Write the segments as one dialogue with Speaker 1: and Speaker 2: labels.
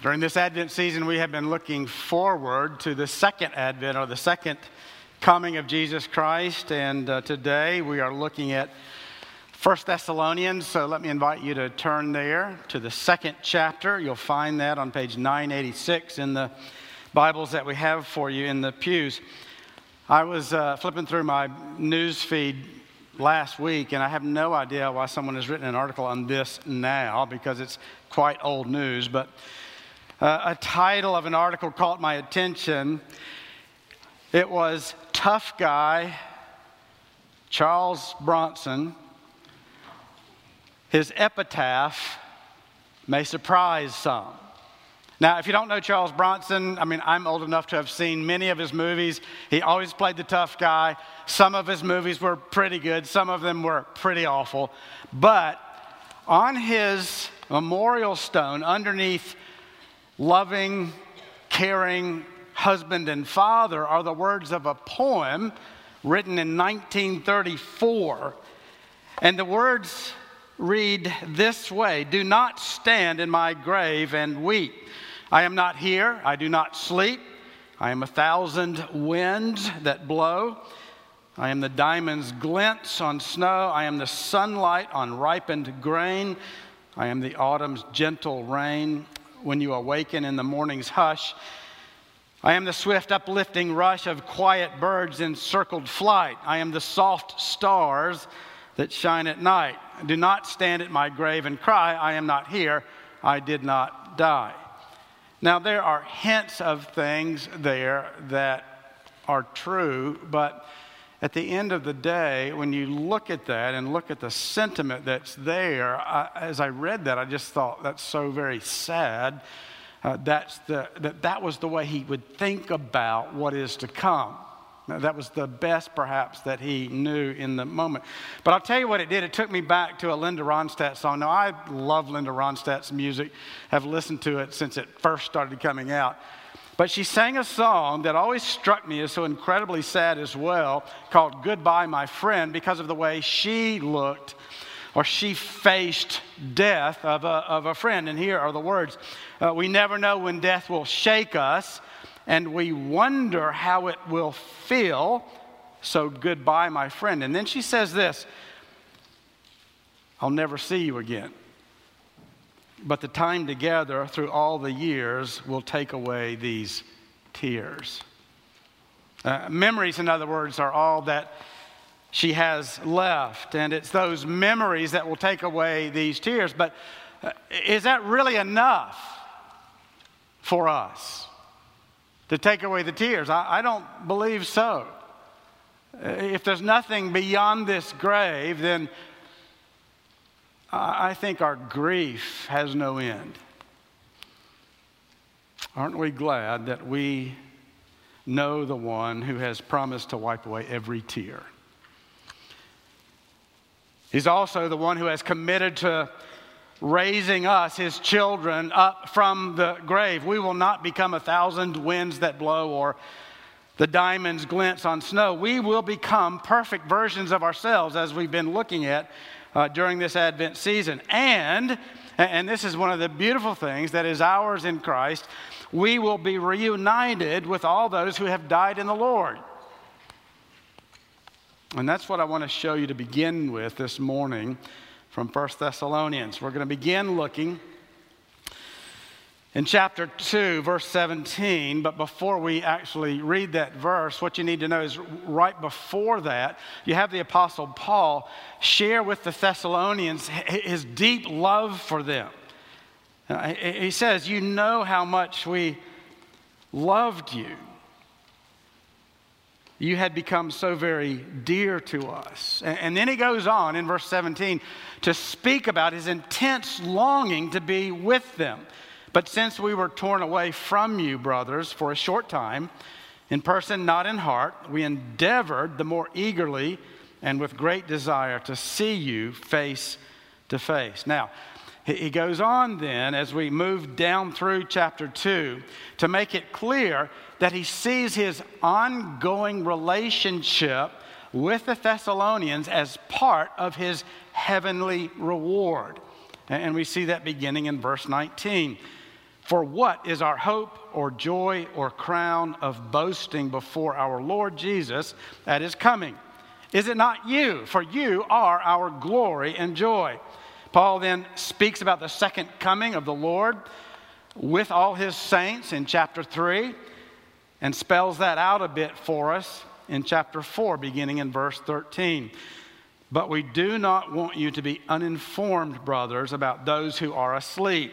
Speaker 1: During this Advent season, we have been looking forward to the second Advent or the second coming of Jesus Christ. And uh, today we are looking at 1 Thessalonians. So let me invite you to turn there to the second chapter. You'll find that on page 986 in the Bibles that we have for you in the pews. I was uh, flipping through my news feed last week, and I have no idea why someone has written an article on this now because it's quite old news. But uh, a title of an article caught my attention. It was Tough Guy Charles Bronson. His epitaph may surprise some. Now, if you don't know Charles Bronson, I mean, I'm old enough to have seen many of his movies. He always played the tough guy. Some of his movies were pretty good, some of them were pretty awful. But on his memorial stone, underneath loving, caring husband and father, are the words of a poem written in 1934. And the words read this way Do not stand in my grave and weep. I am not here. I do not sleep. I am a thousand winds that blow. I am the diamond's glints on snow. I am the sunlight on ripened grain. I am the autumn's gentle rain when you awaken in the morning's hush. I am the swift uplifting rush of quiet birds in circled flight. I am the soft stars that shine at night. Do not stand at my grave and cry, I am not here. I did not die. Now, there are hints of things there that are true, but at the end of the day, when you look at that and look at the sentiment that's there, I, as I read that, I just thought that's so very sad. Uh, that's the, that that was the way he would think about what is to come. Now, that was the best, perhaps, that he knew in the moment. But I'll tell you what it did. It took me back to a Linda Ronstadt song. Now, I love Linda Ronstadt's music, have listened to it since it first started coming out. But she sang a song that always struck me as so incredibly sad as well, called Goodbye, My Friend, because of the way she looked or she faced death of a, of a friend. And here are the words uh, We never know when death will shake us and we wonder how it will feel. So goodbye, my friend. And then she says this I'll never see you again. But the time together through all the years will take away these tears. Uh, memories, in other words, are all that she has left. And it's those memories that will take away these tears. But uh, is that really enough for us? to take away the tears. I, I don't believe so. If there's nothing beyond this grave, then I think our grief has no end. Aren't we glad that we know the one who has promised to wipe away every tear? He's also the one who has committed to raising us, his children, up from the grave. We will not become a thousand winds that blow or the diamonds glints on snow. We will become perfect versions of ourselves as we've been looking at uh, during this Advent season. And, and this is one of the beautiful things that is ours in Christ, we will be reunited with all those who have died in the Lord. And that's what I want to show you to begin with this morning from 1 Thessalonians. We're going to begin looking in chapter 2, verse 17. But before we actually read that verse, what you need to know is right before that, you have the Apostle Paul share with the Thessalonians his deep love for them. He says, You know how much we loved you you had become so very dear to us. And, then he goes on in verse 17 to speak about his intense longing to be with them. But since we were torn away from you, brothers, for a short time, in person, not in heart, we endeavored the more eagerly and with great desire to see you face to face. Now, he goes on then as we move down through chapter 2 to make it clear that he sees his ongoing relationship with the Thessalonians as part of his heavenly reward. And we see that beginning in verse 19. For what is our hope or joy or crown of boasting before our Lord Jesus at his coming? Is it not you? For you are our glory and joy. Paul then speaks about the second coming of the Lord with all his saints in chapter 3 and spells that out a bit for us in chapter 4, beginning in verse 13. But we do not want you to be uninformed, brothers, about those who are asleep,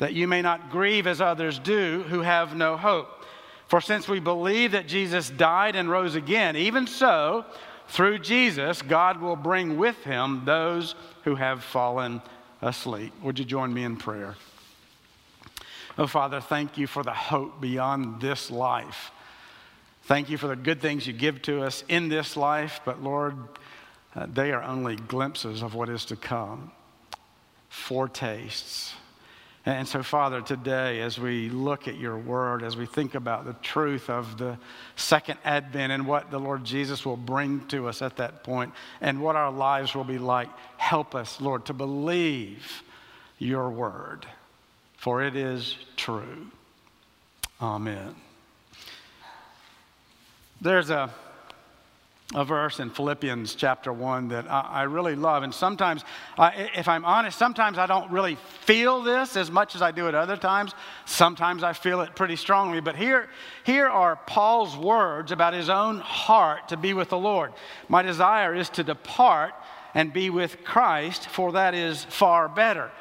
Speaker 1: that you may not grieve as others do who have no hope. For since we believe that Jesus died and rose again, even so, through Jesus, God will bring with him those who have fallen asleep. Would you join me in prayer? Oh, Father, thank you for the hope beyond this life. Thank you for the good things you give to us in this life, but Lord, uh, they are only glimpses of what is to come, foretastes. And so, Father, today, as we look at your word, as we think about the truth of the second advent and what the Lord Jesus will bring to us at that point and what our lives will be like, help us, Lord, to believe your word, for it is true. Amen. There's a a verse in Philippians chapter 1 that I, I really love. And sometimes, if I'm honest, sometimes I don't really feel this as much as I do at other times. Sometimes I feel it pretty strongly. But here, here are Paul's words about his own heart to be with the Lord. My desire is to depart and be with Christ, for that is far better.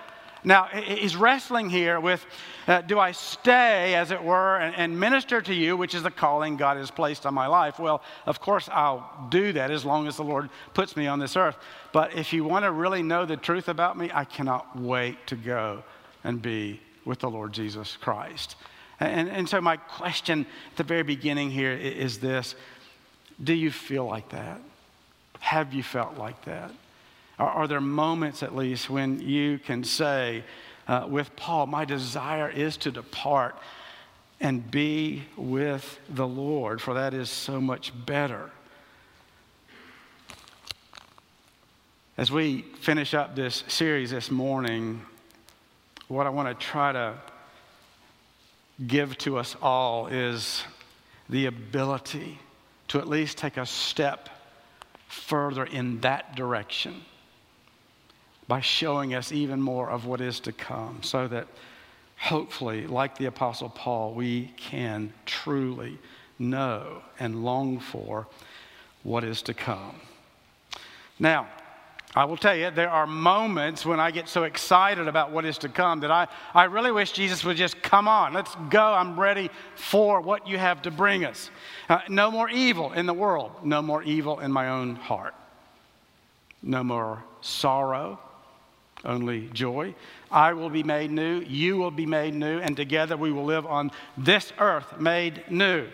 Speaker 1: Now, he's wrestling here with uh, do I stay, as it were, and, and, minister to you, which is the calling God has placed on my life? Well, of course, I'll do that as long as the Lord puts me on this earth. But if you want to really know the truth about me, I cannot wait to go and be with the Lord Jesus Christ. And, and so, my question at the very beginning here is this Do you feel like that? Have you felt like that? Are, are there moments, at least, when you can say uh, with Paul, My desire is to depart and be with the Lord, for that is so much better. As we finish up this series this morning, what I want to try to give to us all is the ability to at least take a step further in that direction by showing us even more of what is to come, so that hopefully, like the Apostle Paul, we can truly know and long for what is to come. Now, I will tell you, there are moments when I get so excited about what is to come that I, I really wish Jesus would just come on. Let's go. I'm ready for what you have to bring us. Uh, no more evil in the world, no more evil in my own heart, no more sorrow, only joy. I will be made new, you will be made new, and together we will live on this earth made new.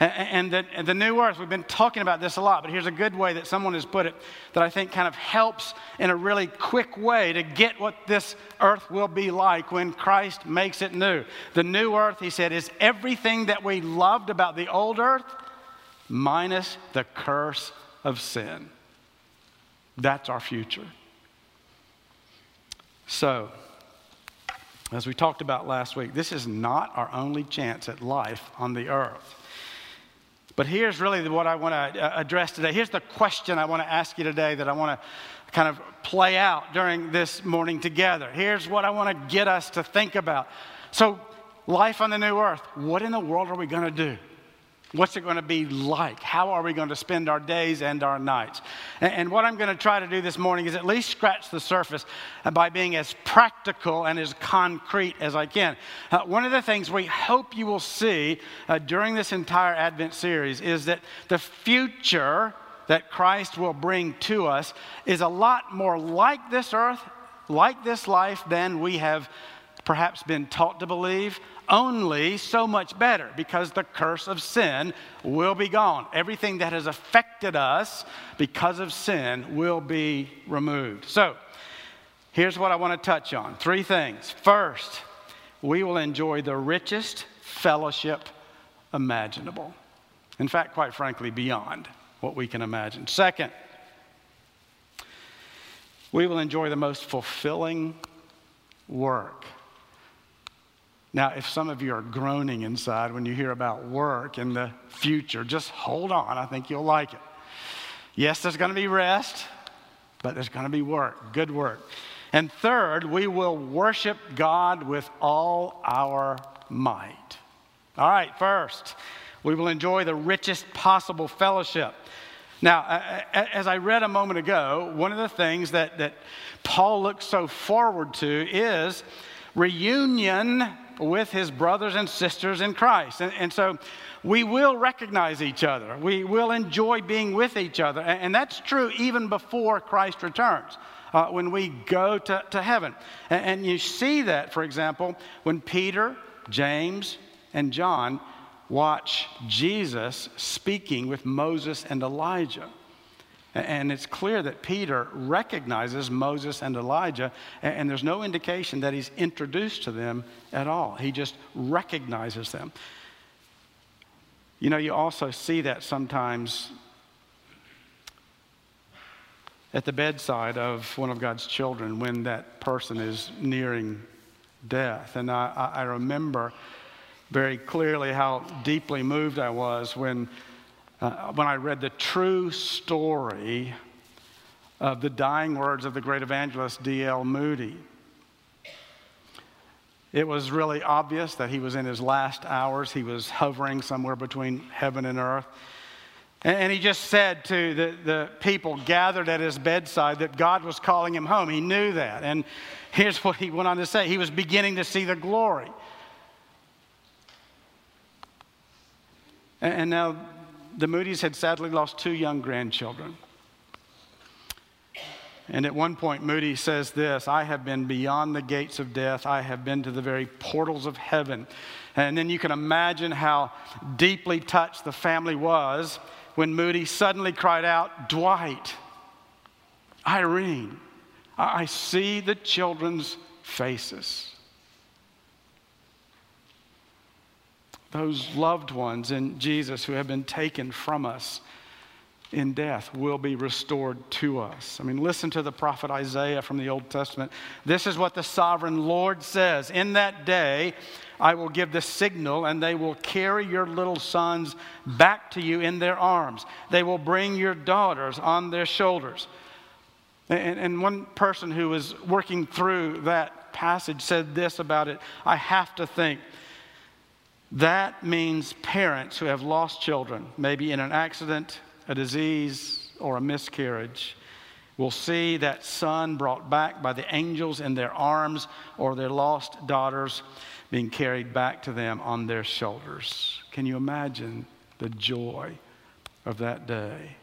Speaker 1: And the, the, new earth, we've been talking about this a lot, but here's a good way that someone has put it that I think kind of helps in a really quick way to get what this earth will be like when Christ makes it new. The new earth, he said, is everything that we loved about the old earth minus the curse of sin. That's our future. So, as we talked about last week, this is not our only chance at life on the earth. But here's really what I want to uh, address today. Here's the question I want to ask you today that I want to kind of play out during this morning together. Here's what I want to get us to think about. So, life on the new earth, what in the world are we going to do? What's it going to be like? How are we going to spend our days and our nights? And, and what I'm going to try to do this morning is at least scratch the surface by being as practical and as concrete as I can. Uh, one of the things we hope you will see uh, during this entire Advent series is that the future that Christ will bring to us is a lot more like this earth, like this life, than we have perhaps been taught to believe, only so much better because the curse of sin will be gone. Everything that has affected us because of sin will be removed. So, here's what I want to touch on three things. First, we will enjoy the richest fellowship imaginable. In fact, quite frankly, beyond what we can imagine. Second, we will enjoy the most fulfilling work Now, if some of you are groaning inside when you hear about work in the future, just hold on. I think you'll like it. Yes, there's going to be rest, but there's going to be work, good work. And third, we will worship God with all our might. All right, first, we will enjoy the richest possible fellowship. Now, as I read a moment ago, one of the things that, that Paul looks so forward to is reunion with his brothers and sisters in Christ. And, and so we will recognize each other, we will enjoy being with each other. And, and that's true even before Christ returns. Uh, when we go to, to heaven. And, and you see that, for example, when Peter, James, and John watch Jesus speaking with Moses and Elijah. And it's clear that Peter recognizes Moses and Elijah, and there's no indication that he's introduced to them at all. He just recognizes them. You know, you also see that sometimes at the bedside of one of God's children when that person is nearing death. And I, I remember very clearly how deeply moved I was when, uh, when I read the true story of the dying words of the great evangelist D.L. Moody. It was really obvious that he was in his last hours. He was hovering somewhere between heaven and earth. And he just said to the, the people gathered at his bedside that God was calling him home. He knew that. And here's what he went on to say he was beginning to see the glory. And now the Moody's had sadly lost two young grandchildren. And at one point, Moody says this I have been beyond the gates of death, I have been to the very portals of heaven. And then you can imagine how deeply touched the family was when Moody suddenly cried out, Dwight, Irene, I see the children's faces. Those loved ones in Jesus who have been taken from us in death will be restored to us. I mean, listen to the prophet Isaiah from the Old Testament. This is what the sovereign Lord says In that day, I will give the signal, and they will carry your little sons back to you in their arms. They will bring your daughters on their shoulders. And, and one person who was working through that passage said this about it I have to think that means parents who have lost children, maybe in an accident, a disease, or a miscarriage, will see that son brought back by the angels in their arms or their lost daughters being carried back to them on their shoulders. Can you imagine the joy of that day?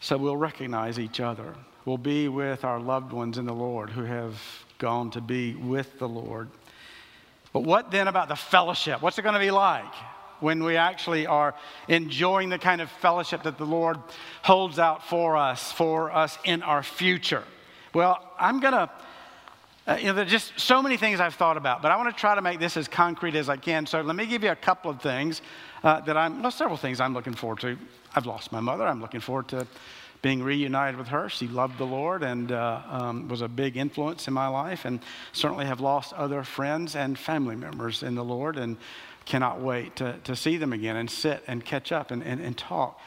Speaker 1: So we'll recognize each other. We'll be with our loved ones in the Lord who have gone to be with the Lord. But what then about the fellowship? What's it going to be like when we actually are enjoying the kind of fellowship that the Lord holds out for us, for us in our future? Well, I'm going to. Uh, you know, there's just so many things I've thought about, but I want to try to make this as concrete as I can. So let me give you a couple of things uh, that I'm, well, several things I'm looking forward to. I've lost my mother. I'm looking forward to being reunited with her. She loved the Lord and uh, um, was a big influence in my life, and certainly have lost other friends and family members in the Lord, and cannot wait to, to see them again and sit and catch up and, and, and talk.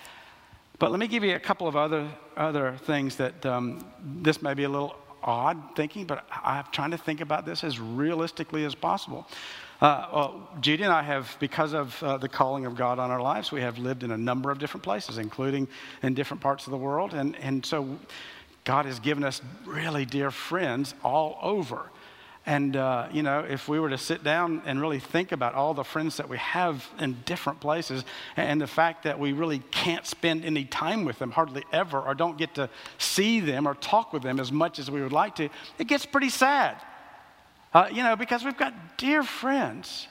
Speaker 1: But let me give you a couple of other, other things that um, this may be a little odd thinking, but I'm trying to think about this as realistically as possible. Uh, well, Judy and I have, because of uh, the calling of God on our lives, we have lived in a number of different places, including in different parts of the world. And, and so God has given us really dear friends all over. And, uh, you know, if we were to sit down and really think about all the friends that we have in different places and the fact that we really can't spend any time with them, hardly ever, or don't get to see them or talk with them as much as we would like to, it gets pretty sad. Uh, you know, because we've got dear friends.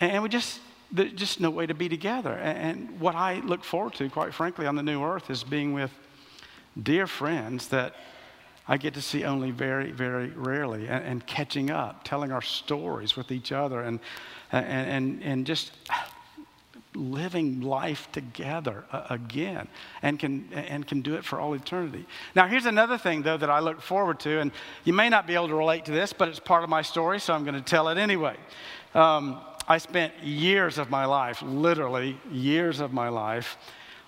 Speaker 1: And we just, there's just no way to be together. And what I look forward to, quite frankly, on the new earth is being with dear friends that I get to see only very, very rarely and, and catching up, telling our stories with each other and, and, and, and just living life together uh, again and can, and can do it for all eternity. Now, here's another thing, though, that I look forward to, and you may not be able to relate to this, but it's part of my story, so I'm going to tell it anyway. Um, I spent years of my life, literally years of my life,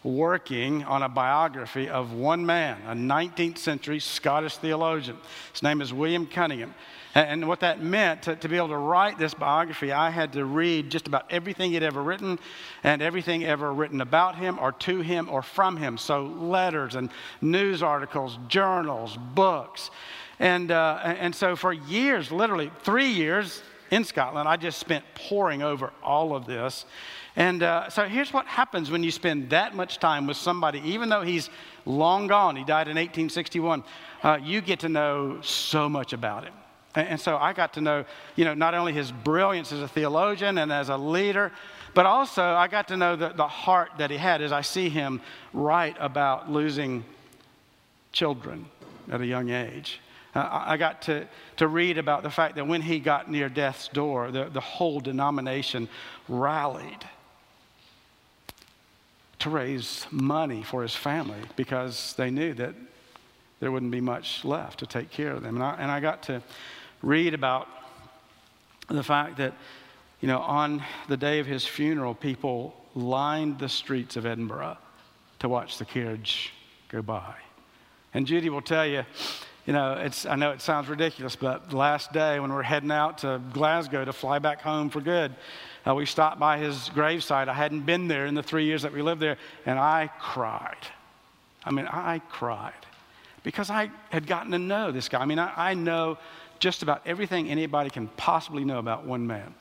Speaker 1: working on a biography of one man, a 19th century Scottish theologian. His name is William Cunningham. And what that meant, to, to, be able to write this biography, I had to read just about everything he'd ever written and everything ever written about him or to him or from him. So, letters and news articles, journals, books. And, uh, and so, for years, literally three years in Scotland, I just spent poring over all of this. And uh, so, here's what happens when you spend that much time with somebody, even though he's long gone, he died in 1861, uh, you get to know so much about him. And so I got to know, you know, not only his brilliance as a theologian and as a leader, but also I got to know the, the heart that he had as I see him write about losing children at a young age. I got to, to read about the fact that when he got near death's door, the, the whole denomination rallied to raise money for his family because they knew that there wouldn't be much left to take care of them. And I, and I got to read about the fact that, you know, on the day of his funeral, people lined the streets of Edinburgh to watch the carriage go by. And Judy will tell you, you know, it's, I know it sounds ridiculous, but the last day when we're heading out to Glasgow to fly back home for good, uh, we stopped by his gravesite. I hadn't been there in the three years that we lived there, and I cried. I mean, I cried because I had gotten to know this guy. I mean, I, I know just about everything anybody can possibly know about one man.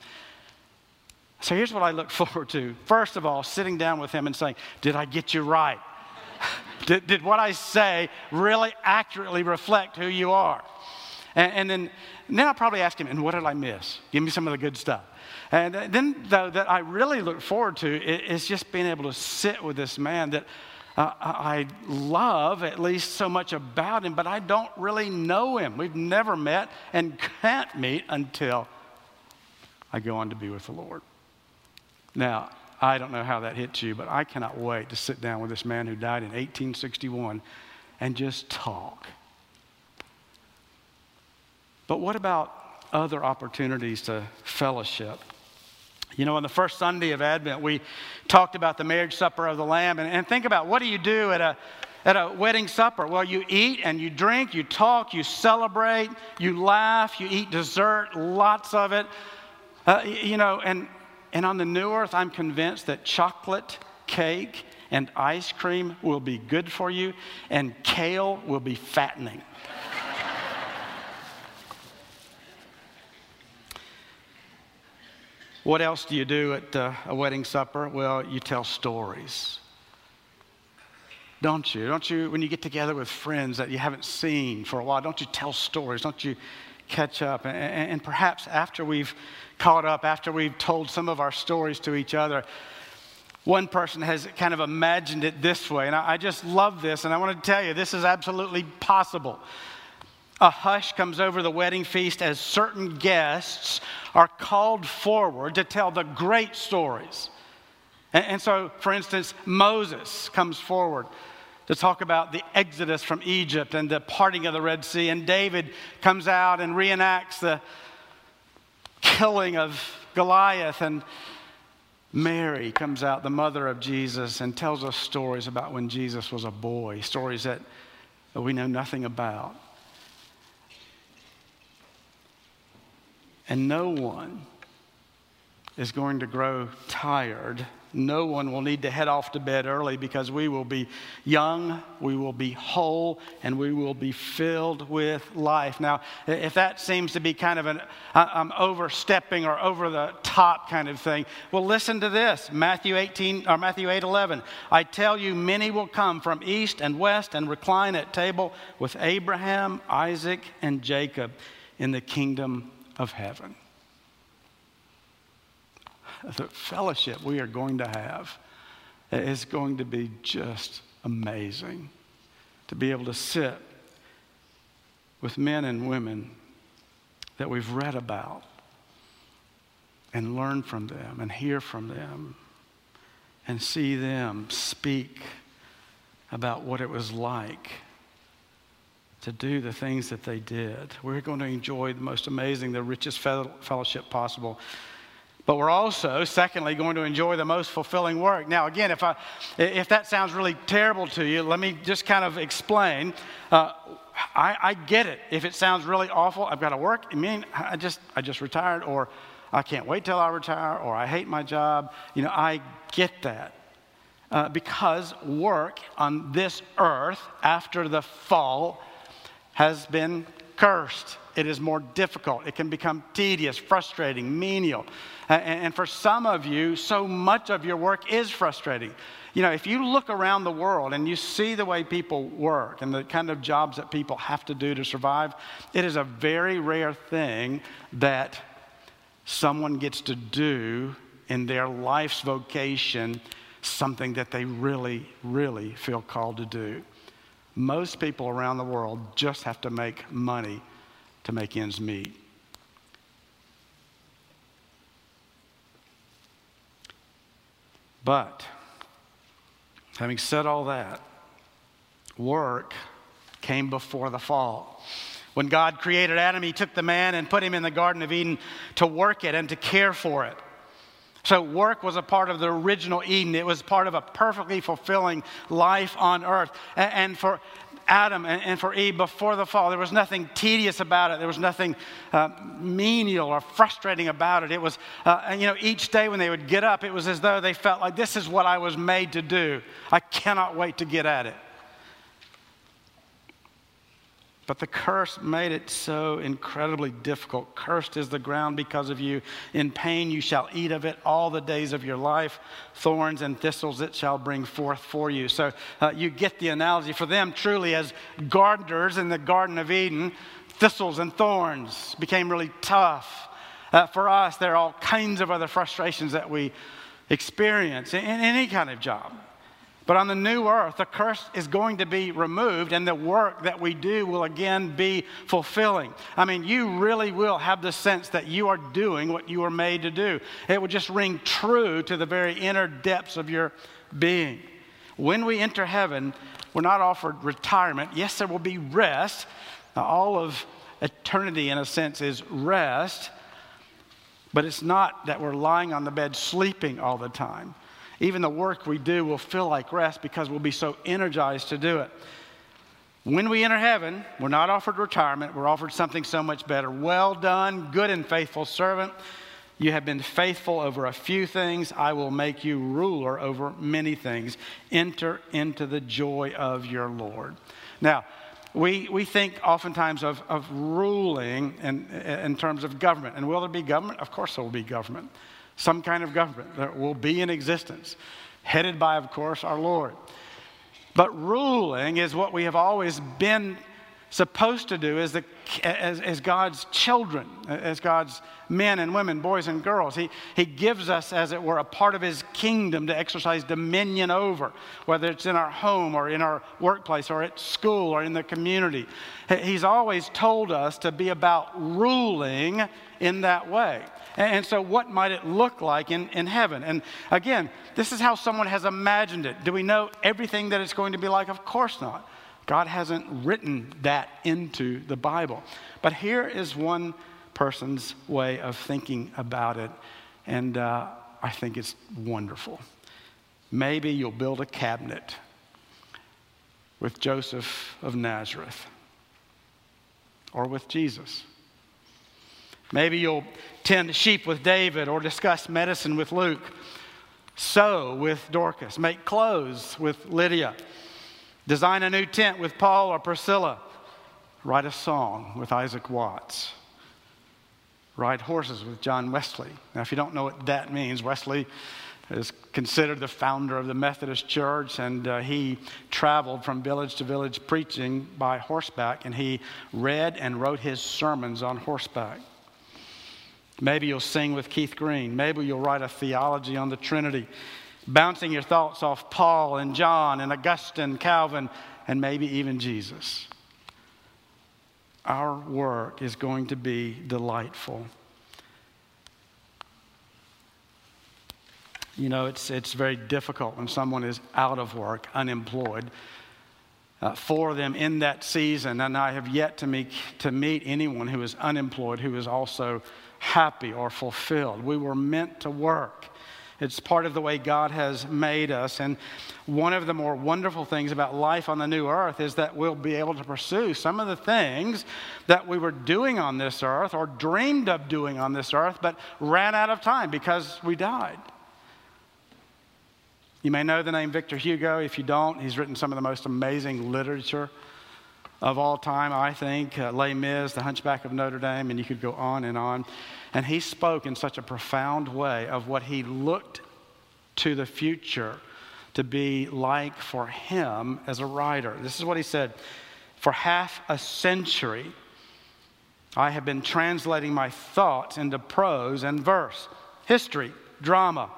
Speaker 1: So here's what I look forward to. First of all, sitting down with him and saying, Did I get you right? did, did, what I say really accurately reflect who you are? And, and then, then I'll probably ask him, And what did I miss? Give me some of the good stuff. And then, though, that I really look forward to is just being able to sit with this man that uh, I love at least so much about him, but I don't really know him. We've never met and can't meet until I go on to be with the Lord. Now, I don't know how that hits you, but I cannot wait to sit down with this man who died in 1861 and just talk. But what about other opportunities to fellowship? You know, on the first Sunday of Advent, we talked about the marriage supper of the Lamb. And, and, think about what do you do at a, at a wedding supper? Well, you eat and you drink, you talk, you celebrate, you laugh, you eat dessert, lots of it. Uh, you know, and, and on the new earth, I'm convinced that chocolate, cake, and ice cream will be good for you, and kale will be fattening. What else do you do at uh, a wedding supper? Well, you tell stories. Don't you? Don't you, when you get together with friends that you haven't seen for a while, don't you tell stories? Don't you catch up? And, and perhaps after we've caught up, after we've told some of our stories to each other, one person has kind of imagined it this way. And I, just love this, and I want to tell you this is absolutely possible a hush comes over the wedding feast as certain guests are called forward to tell the great stories. And, and, so, for instance, Moses comes forward to talk about the exodus from Egypt and the parting of the Red Sea. And David comes out and reenacts the killing of Goliath. And Mary comes out, the mother of Jesus, and tells us stories about when Jesus was a boy, stories that we know nothing about. And no one is going to grow tired. No one will need to head off to bed early because we will be young, we will be whole, and we will be filled with life. Now, if that seems to be kind of an I'm overstepping or over the top kind of thing, well, listen to this Matthew 18 or Matthew 8 11. I tell you, many will come from east and west and recline at table with Abraham, Isaac, and Jacob in the kingdom of heaven. The fellowship we are going to have is going to be just amazing. To be able to sit with men and women that we've read about and learn from them and hear from them and see them speak about what it was like to do the things that they did. We're going to enjoy the most amazing, the richest fellowship possible. But we're also, secondly, going to enjoy the most fulfilling work. Now, again, if, I, if that sounds really terrible to you, let me just kind of explain. Uh, I, I, get it. If it sounds really awful, I've got to work. I mean, I just, I just retired, or I can't wait till I retire, or I hate my job. You know, I get that. Uh, because work on this earth after the fall has been cursed. It is more difficult. It can become tedious, frustrating, menial. And for some of you, so much of your work is frustrating. You know, if you look around the world and you see the way people work and the kind of jobs that people have to do to survive, it is a very rare thing that someone gets to do in their life's vocation something that they really, really feel called to do. Most people around the world just have to make money to make ends meet. But, having said all that, work came before the fall. When God created Adam, He took the man and put him in the Garden of Eden to work it and to care for it. So, work was a part of the original Eden. It was part of a perfectly fulfilling life on earth. And for Adam and for Eve before the fall, there was nothing tedious about it. There was nothing uh, menial or frustrating about it. It was, uh, you know, each day when they would get up, it was as though they felt like this is what I was made to do. I cannot wait to get at it. But the curse made it so incredibly difficult. Cursed is the ground because of you. In pain you shall eat of it all the days of your life. Thorns and thistles it shall bring forth for you. So uh, you get the analogy. For them, truly, as gardeners in the Garden of Eden, thistles and thorns became really tough. Uh, for us, there are all kinds of other frustrations that we experience in, in any kind of job. But on the new earth, the curse is going to be removed, and the work that we do will again be fulfilling. I mean, you really will have the sense that you are doing what you were made to do. It will just ring true to the very inner depths of your being. When we enter heaven, we're not offered retirement. Yes, there will be rest. Now, all of eternity, in a sense, is rest. But it's not that we're lying on the bed sleeping all the time. Even the work we do will feel like rest because we'll be so energized to do it. When we enter heaven, we're not offered retirement, we're offered something so much better. Well done, good and faithful servant. You have been faithful over a few things. I will make you ruler over many things. Enter into the joy of your Lord. Now, we, we think oftentimes of, of ruling in, in terms of government. And will there be government? Of course, there will be government some kind of government that will be in existence, headed by, of course, our Lord. But ruling is what we have always been supposed to do as, the, as, as, God's children, as God's men and women, boys and girls. He, he gives us, as it were, a part of His kingdom to exercise dominion over, whether it's in our home or in our workplace or at school or in the community. He's always told us to be about ruling in that way. And so, what might it look like in, in heaven? And again, this is how someone has imagined it. Do we know everything that it's going to be like? Of course not. God hasn't written that into the Bible. But here is one person's way of thinking about it, and uh, I think it's wonderful. Maybe you'll build a cabinet with Joseph of Nazareth or with Jesus. Maybe you'll tend sheep with David or discuss medicine with Luke, sew with Dorcas, make clothes with Lydia, design a new tent with Paul or Priscilla, write a song with Isaac Watts, ride horses with John Wesley. Now, if you don't know what that means, Wesley is considered the founder of the Methodist Church, and uh, he traveled from village to village preaching by horseback, and he read and wrote his sermons on horseback. Maybe you'll sing with Keith Green. Maybe you'll write a theology on the Trinity, bouncing your thoughts off Paul and John and Augustine, Calvin, and maybe even Jesus. Our work is going to be delightful. You know, it's, it's very difficult when someone is out of work, unemployed, uh, for them in that season. And I have yet to meet, to meet anyone who is unemployed who is also happy or fulfilled. We were meant to work. It's part of the way God has made us. And one of the more wonderful things about life on the new earth is that we'll be able to pursue some of the things that we were doing on this earth or dreamed of doing on this earth, but ran out of time because we died. You may know the name Victor Hugo. If you don't, he's written some of the most amazing literature of all time, I think. Uh, Les Mis, The Hunchback of Notre Dame, and you could go on and on. And he spoke in such a profound way of what he looked to the future to be like for him as a writer. This is what he said For half a century, I have been translating my thoughts into prose and verse, history, drama,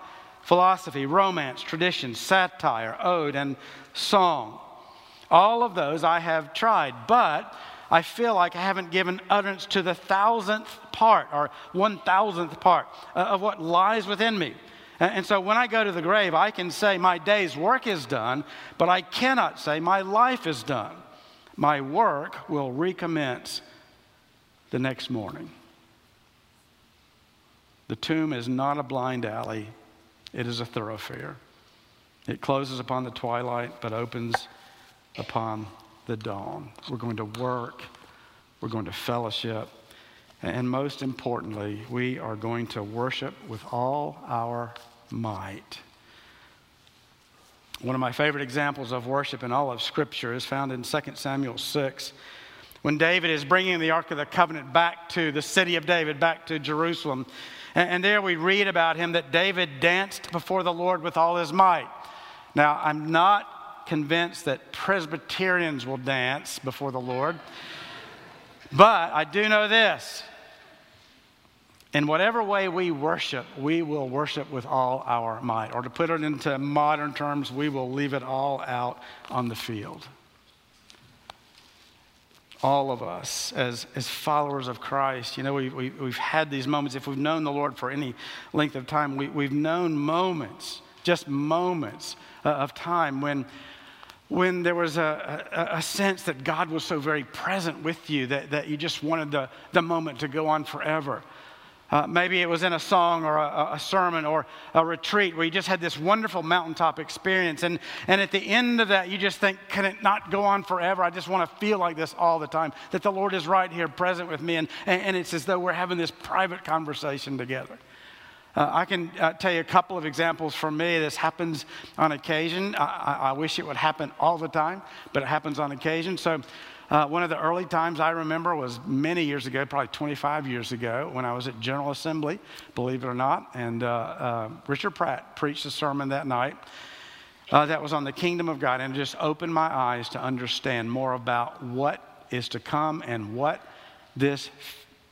Speaker 1: philosophy, romance, tradition, satire, ode, and song. All of those I have tried, but I feel like I haven't given utterance to the thousandth part or one thousandth part uh, of what lies within me. And so when I go to the grave, I can say my day's work is done, but I cannot say my life is done. My work will recommence the next morning. The tomb is not a blind alley, it is a thoroughfare. It closes upon the twilight, but opens upon the dawn. We're going to work, we're going to fellowship, and most importantly, we are going to worship with all our might. One of my favorite examples of worship in all of Scripture is found in 2 Samuel 6. When David is bringing the Ark of the Covenant back to the city of David, back to Jerusalem. And, there we read about him that David danced before the Lord with all his might. Now, I'm not convinced that Presbyterians will dance before the Lord. But I do know this in whatever way we worship, we will worship with all our might. Or to put it into modern terms, we will leave it all out on the field. All of us, as, as followers of Christ, you know, we, we, we've had these moments. If we've known the Lord for any length of time, we, we've known moments, just moments uh, of time when when there was a, a, a, sense that God was so very present with you that, that you just wanted the, the moment to go on forever. Uh, maybe it was in a song or a, a, sermon or a retreat where you just had this wonderful mountaintop experience. And, and at the end of that, you just think, can it not go on forever? I just want to feel like this all the time, that the Lord is right here present with me. And, and, and it's as though we're having this private conversation together. Uh, I can uh, tell you a couple of examples for me. This happens on occasion. I, I, I, wish it would happen all the time, but it happens on occasion. So, uh, one of the early times I remember was many years ago, probably 25 years ago, when I was at General Assembly, believe it or not. And uh, uh, Richard Pratt preached a sermon that night uh, that was on the kingdom of God and just opened my eyes to understand more about what is to come and what this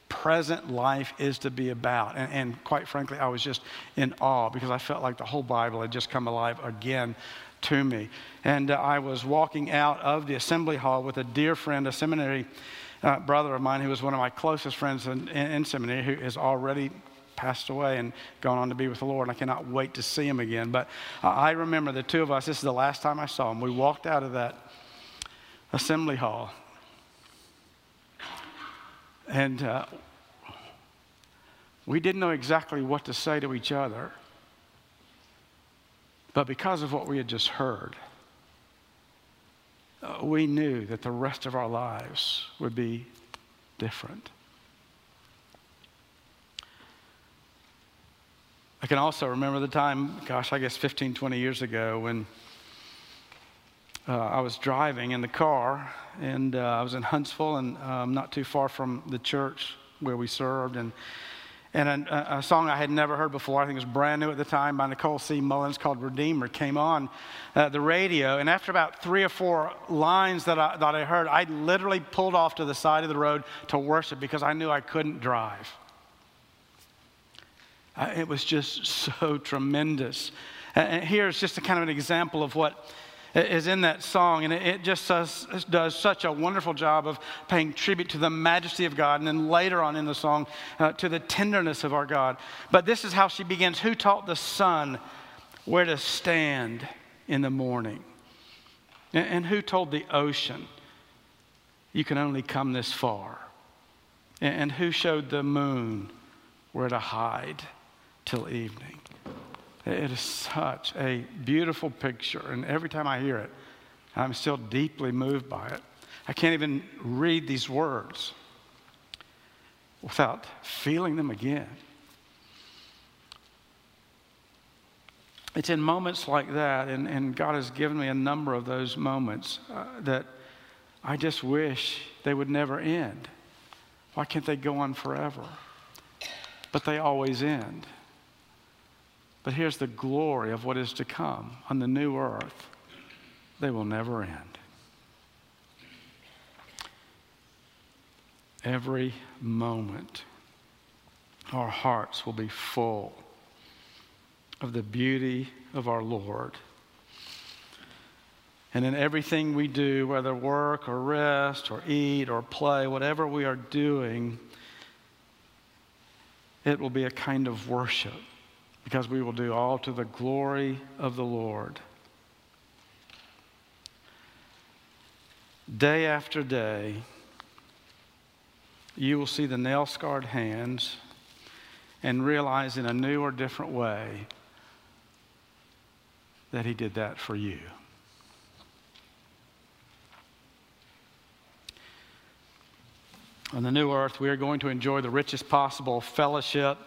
Speaker 1: present life is to be about. And, and, quite frankly, I was just in awe because I felt like the whole Bible had just come alive again to me. And uh, I was walking out of the assembly hall with a dear friend, a seminary uh, brother of mine who was one of my closest friends in, in, in seminary, who has already passed away and gone on to be with the Lord. And I cannot wait to see him again. But I remember the two of us, this is the last time I saw him. We walked out of that assembly hall and uh, we didn't know exactly what to say to each other. But because of what we had just heard, uh, we knew that the rest of our lives would be different. I can also remember the time, gosh, I guess 15, 20 years ago, when uh, I was driving in the car, and uh, I was in Huntsville, and um, not too far from the church where we served, and and a, a, song I had never heard before, I think it was brand new at the time by Nicole C. Mullen called Redeemer, came on uh, the radio. And after about three or four lines that I, that I heard, I literally pulled off to the side of the road to worship because I knew I couldn't drive. Uh, it was just so tremendous. And here's just a kind of an example of what is in that song, and it just does, such a wonderful job of paying tribute to the majesty of God, and then later on in the song, uh, to the tenderness of our God. But this is how she begins Who taught the sun where to stand in the morning. And, who told the ocean, you can only come this far? And who showed the moon where to hide till evening? It is such a beautiful picture, and every time I hear it, I'm still deeply moved by it. I can't even read these words without feeling them again. It's in moments like that, and, and God has given me a number of those moments uh, that I just wish they would never end. Why can't they go on forever? But they always end. But here's the glory of what is to come on the new earth they will never end. Every moment, our hearts will be full of the beauty of our Lord. And in everything we do, whether work or rest or eat or play, whatever we are doing, it will be a kind of worship because we will do all to the glory of the Lord. Day after day, you will see the nail scarred hands and realize in a new or different way that He did that for you. On the new earth, we are going to enjoy the richest possible fellowship.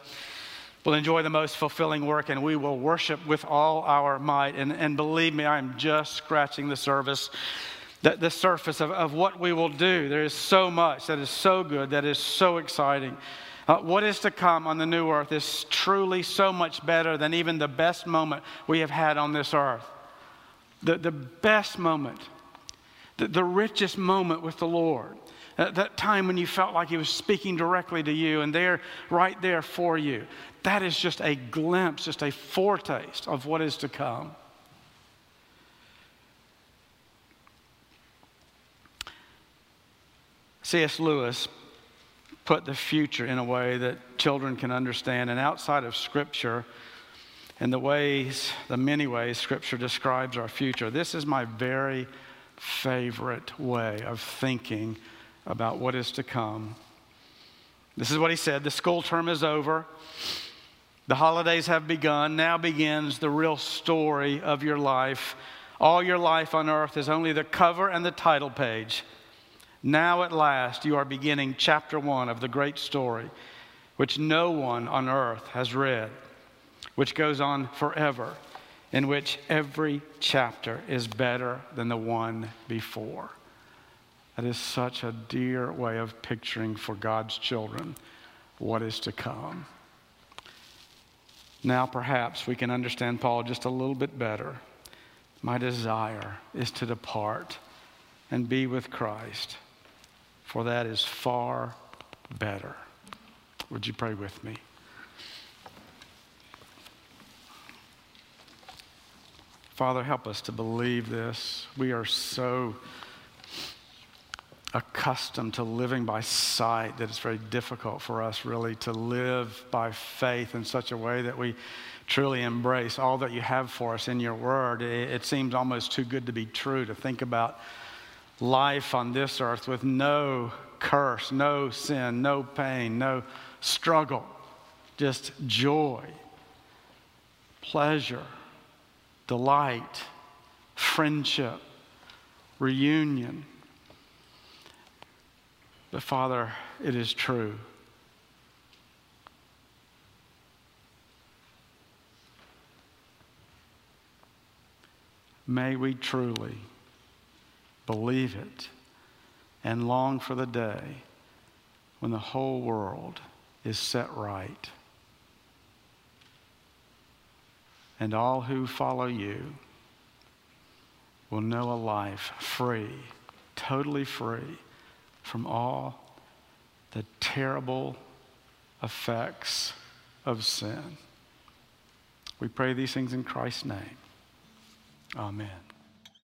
Speaker 1: We'll enjoy the most fulfilling work, and we will worship with all our might. And, and believe me, I'm just scratching the surface, the, the surface of, of what we will do. There is so much that is so good, that is so exciting. Uh, what is to come on the new earth is truly so much better than even the best moment we have had on this earth. The, the best moment, the, the richest moment with the Lord. That, that time when you felt like He was speaking directly to you and there, right there for you. That is just a glimpse, just a foretaste of what is to come. C.S. Lewis put the future in a way that children can understand. And outside of Scripture and the ways, the many ways Scripture describes our future, this is my very favorite way of thinking about what is to come. This is what he said the school term is over. The holidays have begun. Now begins the real story of your life. All your life on earth is only the cover and the title page. Now, at last, you are beginning chapter one of the great story, which no one on earth has read, which goes on forever, in which every chapter is better than the one before. That is such a dear way of picturing for God's children what is to come. Now, perhaps we can understand Paul just a little bit better. My desire is to depart and be with Christ for that is far better. Would you pray with me? Father, help us to believe this. We are so accustomed to living by sight that it's very difficult for us really to live by faith in such a way that we truly embrace all that you have for us in your word. It, seems almost too good to be true to think about life on this earth with no curse, no sin, no pain, no struggle, just joy, pleasure, delight, friendship, reunion. But Father, it is true. May we truly believe it, and long for the day when the whole world is set right. And all who follow you will know a life free, totally free from all the terrible effects of sin. We pray these things in Christ's name. Amen.